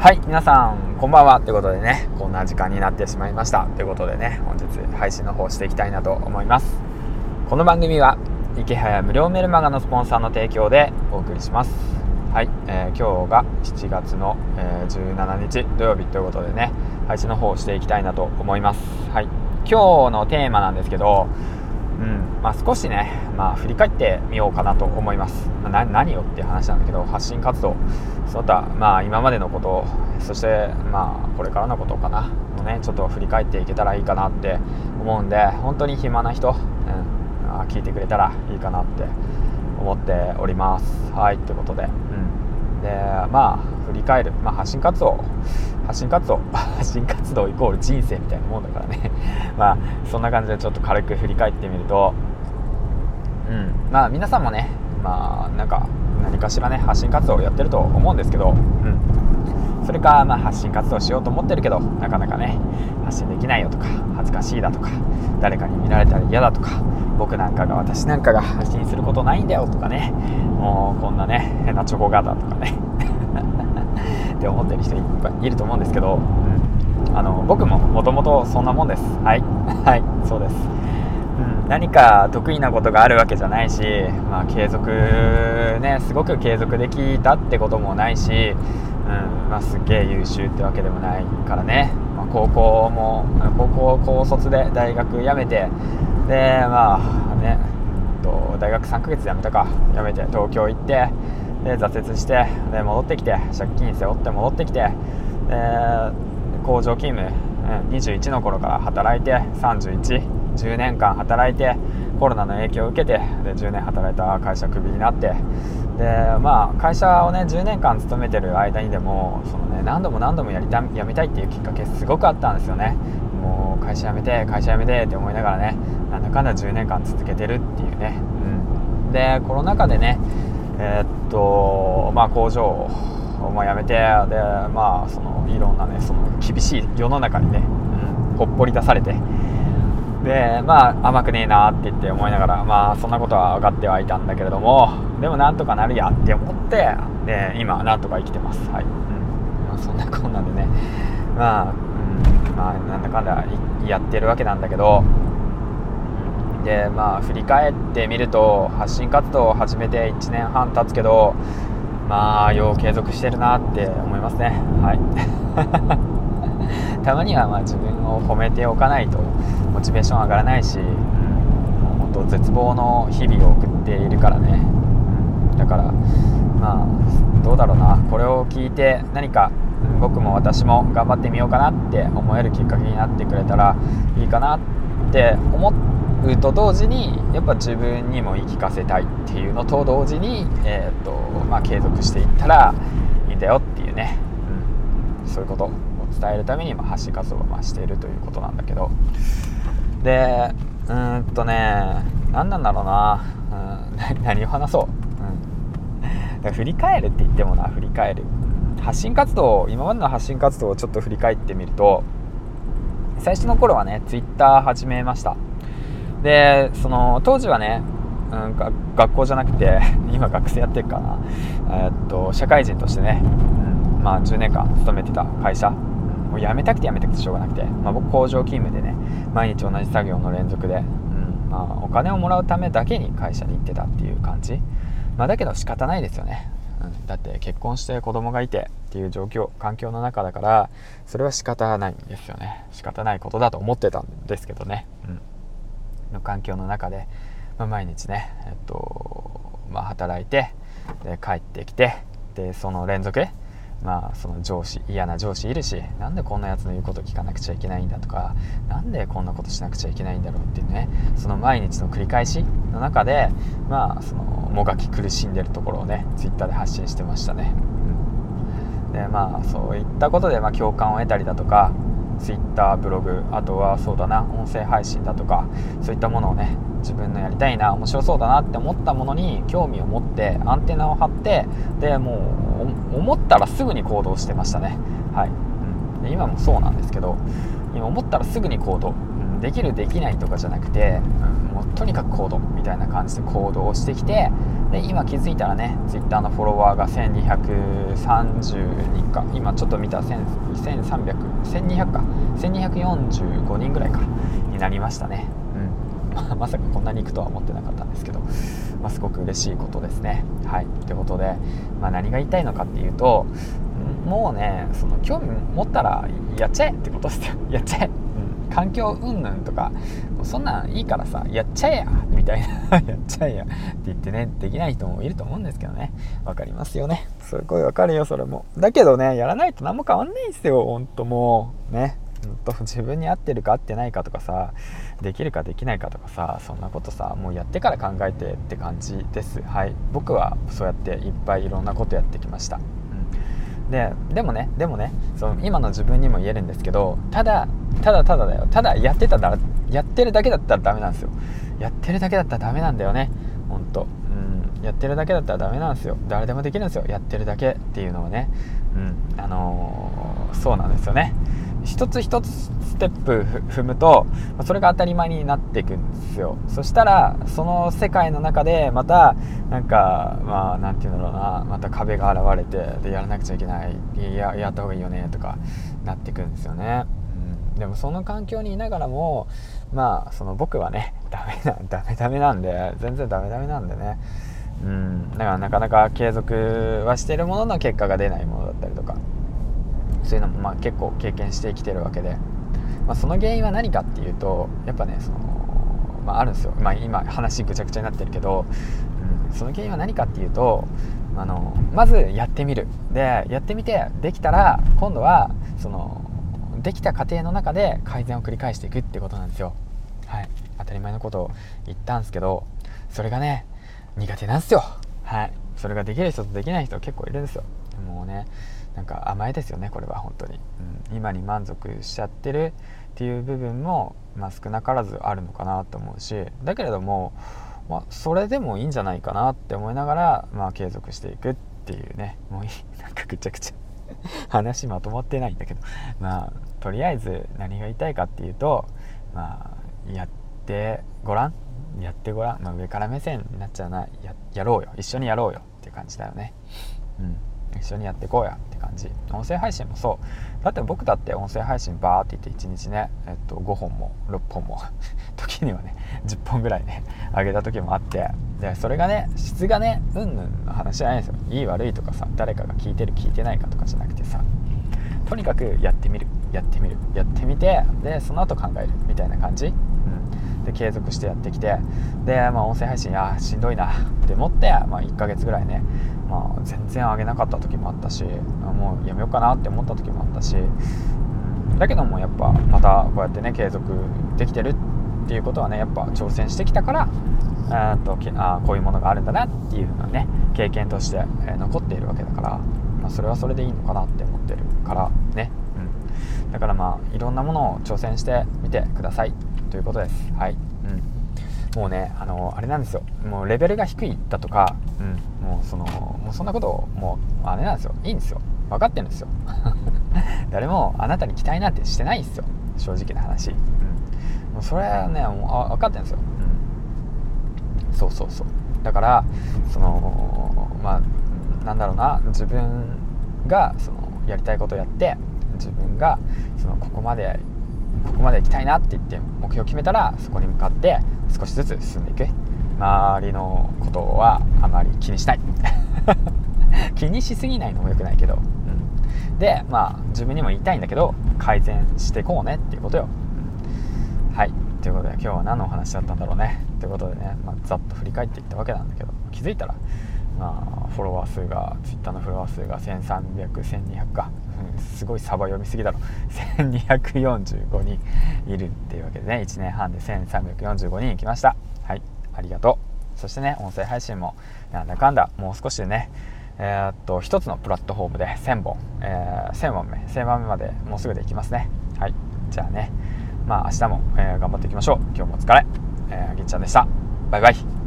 はい皆さんこんばんはということでねこんな時間になってしまいました。ということでね本日配信の方していきたいなと思います。この番組は池早無料メルマガのスポンサーの提供でお送りします。はい、えー、今日が7月の、えー、17日土曜日ということでね配信の方をしていきたいなと思います。はい今日のテーマなんですけどうん。まあ、少しね、まあ、振り返ってみようかなと思います、まあ、何をっていう話なんだけど発信活動。その他、まあ、今までのことそして、まあ、これからのことかな。のねちょっと振り返っていけたらいいかなって思うんで本当に暇な人、うん、聞いてくれたらいいかなって思っております。はい。ということで、うん、でまあ振り返る、まあ、発信活動発信活動発信活動イコール人生みたいなもんだからね。まあそんな感じでちょっと軽く振り返ってみると。うん。まあ皆さんもねまあなんか何かしらね発信活動をやってると思うんですけど。うん。それか、まあ、発信活動しようと思ってるけどなかなかね発信できないよとか恥ずかしいだとか誰かに見られたら嫌だとか僕なんかが私なんかが発信することないんだよとかね。もうこんなね変なチョコ型とかね。って思ってる人いっぱいいると思うんですけど、うん、あの僕ももともとそんなもんです。はい。はいそうです、うん、何か得意なことがあるわけじゃないし、まあ、継続ねすごく継続できたってこともないし、うんまあ、すっげえ優秀ってわけでもないからね、まあ、高校も高校高卒で大学辞めてでまあね大学3ヶ月辞めたか。辞めて東京行ってで挫折してで戻ってきて借金背負って戻ってきて工場勤務、うん、21の頃から働いて3110年間働いてコロナの影響を受けてで10年働いた会社クビになってでまあ会社をね10年間勤めてる間にでもその、ね、何度も何度もやりた辞めたいっていうきっかけすごくあったんですよね。もう会社辞めて会社辞めてって思いながらねなんだかんだ10年間続けてるっていうね、うん、でコロナ禍でねえー、っとまあ工場をもう辞めてでまあそのいろんなねその厳しい世の中にね、うん、ほっぽり出されてでまあ甘くねえなって言って思いながらまあそんなことは分かってはいたんだけれどもでもなんとかなるやって思ってで今なんとか生きてます。はい、うん。まあ、そんなこんなでね。まあ、うん、まあなんだかんだやってるわけなんだけどでまあ振り返ってみると発信活動を始めて1年半経つけどまあよう継続してるなって思いますね。はい。たまにはまあ自分を褒めておかないとモチベーション上がらないし、うん、本当絶望の日々を送っているからね、だからまあどうだろうな。これを聞いて何か僕も私も頑張ってみようかなって思えるきっかけになってくれたらいいかなって思ってと同時にやっぱ自分にも言い聞かせたいっていうのと同時に、えーとまあ、継続していったらいいんだよっていうね、うん、そういうことを伝えるために、まあ、発信活動をましているということなんだけど。でうんとね何なんだろうな、うん、何を話そう、うん、振り返るって言ってもな振り返る。発信活動今までの発信活動をちょっと振り返ってみると最初の頃はね Twitter 始めました。でその当時はね、うん、学校じゃなくて 今学生やってるかな、えー、っと社会人としてね、うんまあ、10年間勤めてた会社。もう辞めたくて辞めたくてしょうがなくて、まあ、僕工場勤務でね毎日同じ作業の連続で、うんまあ、お金をもらうためだけに会社に行ってたっていう感じ、まあ、だけど仕方ないですよね、うん、だって結婚して子供がいてっていう状況環境の中だからそれは仕方ないんですよね。仕方ないことだと思ってたんですけどね、うん。の環境の中で、まあ、毎日ね、えっとまあ、働いてで帰ってきてでその連続まあ、その上司嫌な上司いるしなんでこんなやつの言うこと聞かなくちゃいけないんだとかなんでこんなことしなくちゃいけないんだろうっていうねその毎日の繰り返しの中でまあそのもがき苦しんでるところをねツイッターで発信してましたね、でまあそういったことでまあ共感を得たりだとか Twitter ブログあとはそうだな音声配信だとかそういったものをね自分のやりたいな面白そうだなって思ったものに興味を持ってアンテナを張ってでもう思ったらすぐに行動してましたね。はい、うん、で今もそうなんですけど今思ったらすぐに行動、できるできないとかじゃなくて、うん、もうとにかく行動みたいな感じで行動をしてきてで今気づいたらね Twitter のフォロワーが1230人か。今ちょっと見た13001200か。1245人ぐらいか。になりましたね、うん、まさかこんなにいくとは思ってなかったんですけど、まあ、すごく嬉しいことですね。はい。ということで、まあ、何が言いたいのかっていうともうねその興味持ったらやっちゃえってことですよ。やっちゃえ環境云々とかそんなんいいからさやっちゃえやみたいな。やっちゃえや って言ってねできない人もいると思うんですけどね。分かりますよね。すごい分かるよそれも。だけどねやらないと何も変わんないんすよほんともう。ね。ほんと自分に合ってるか合ってないかとかさできるかできないかとかさそんなことさもうやってから考えてって感じです。はい。僕はそうやっていっぱいいろんなことやってきました。うん。ででもねでもねその今の自分にも言えるんですけどただただただだよ。ただやってたらやってるだけだったらダメなんですよ。やってるだけだったらダメなんだよね。ほんと。うん。やってるだけだったらダメなんですよ。誰でもできるんですよ。やってるだけっていうのはね。うん。あのー、そうなんですよね。一つ一つステップ踏むとそれが当たり前になっていくんですよ。そしたらその世界の中でまたなんかまあ何て言うんだろうな。また壁が現れてでやらなくちゃいけない。ややった方がいいよね。とかなっていくんですよね、でもその環境にいながらもまあその僕はねダメなダメダメなんで全然ダメダメなんでね。うんだからなかなか継続はしてるものの結果が出ないものだったりとかそういうのもまあ結構経験してきてるわけで、まあ、その原因は何かっていうとやっぱねその、まあ、あるんですよ、まあ、今話ぐちゃぐちゃになってるけど、うん、その原因は何かっていうとあのまずやってみる。でやってみてできたら今度はそのできた過程の中で改善を繰り返していくってことなんですよ。はい、当たり前のことを言ったんですけどそれがね苦手なんですよ。はい、それができる人とできない人結構いるんですよ。もうねなんか甘えですよねこれは本当に、うん、今に満足しちゃってるっていう部分も、まあ、少なからずあるのかなと思うしだけれども、まあ、それでもいいんじゃないかなって思いながら、まあ、継続していくっていうね。もういい。なんかぐちゃぐちゃ。話まとまってないんだけど。まあとりあえず何が言いたいかっていうとまあやってごらん。やってごらん、まあ、上から目線になっちゃうな。ややろうよ。一緒にやろうよ。って感じだよね。うん。一緒にやっていこうや。って感じ。音声配信もそう。だって僕だって音声配信バーって言って1日ね、えっと、5本も6本も 時にはね10本ぐらいね上げた時もあってでそれがね質がねうんぬんの話じゃないんですよ。いい悪いとかさ誰かが聞いてる聞いてないかとかじゃなくてさとにかくやってみるやってみるやってみてでその後考えるみたいな感じ、で継続してやってきてで、まあ、音声配信あしんどいなって思って、まあ、1ヶ月ぐらいねまあ、全然上げなかった時もあったしもうやめようかなって思った時もあったし、だけどもやっぱまたこうやってね継続できてるっていうことはねやっぱ挑戦してきたからあとあこういうものがあるんだなっていうのね経験として、残っているわけだから、まあ、それはそれでいいのかなって思ってるからね、うん、だからまあいろんなものを挑戦してみてください。ということですはい、うん。もうねあのあれなんですよ。もうレベルが低いだとか、うん、もうそのもうそんなこともうあれなんですよ。いいんですよ。分かってるんですよ。誰もあなたに期待なんてしてないんですよ。正直な話、うん、もうそれはねもう分かってるんですよ、うん、そうそうそう。だからそのまあなんだろうな。自分がそのやりたいことをやって自分がそのここまでここまで行きたいなって言って目標を決めたらそこに向かって少しずつ進んでいく。周りのことはあまり気にしない。気にしすぎないのも良くないけど、うん、でまあ自分にも言いたいんだけど改善していこうねっていうことよ、はい。ということで今日は何のお話だったんだろうね。ということでね、まあ、ざっと振り返っていったわけなんだけど。気づいたらまあ、フォロワー数が Twitter のフォロワー数が13001200か、すごいサバ読みすぎだろ。1245人いるっていうわけでね。1年半で1345人来ました。はいありがとう。そしてね音声配信もなんだかんだもう少しでねえー、っと1つのプラットフォームで1000本、えー、1000本目1000番目までもうすぐでいきますね。はいじゃあねまあ明日も、えー、頑張っていきましょう。今日もお疲れ、えー、ぎっちゃんでした。バイバイ。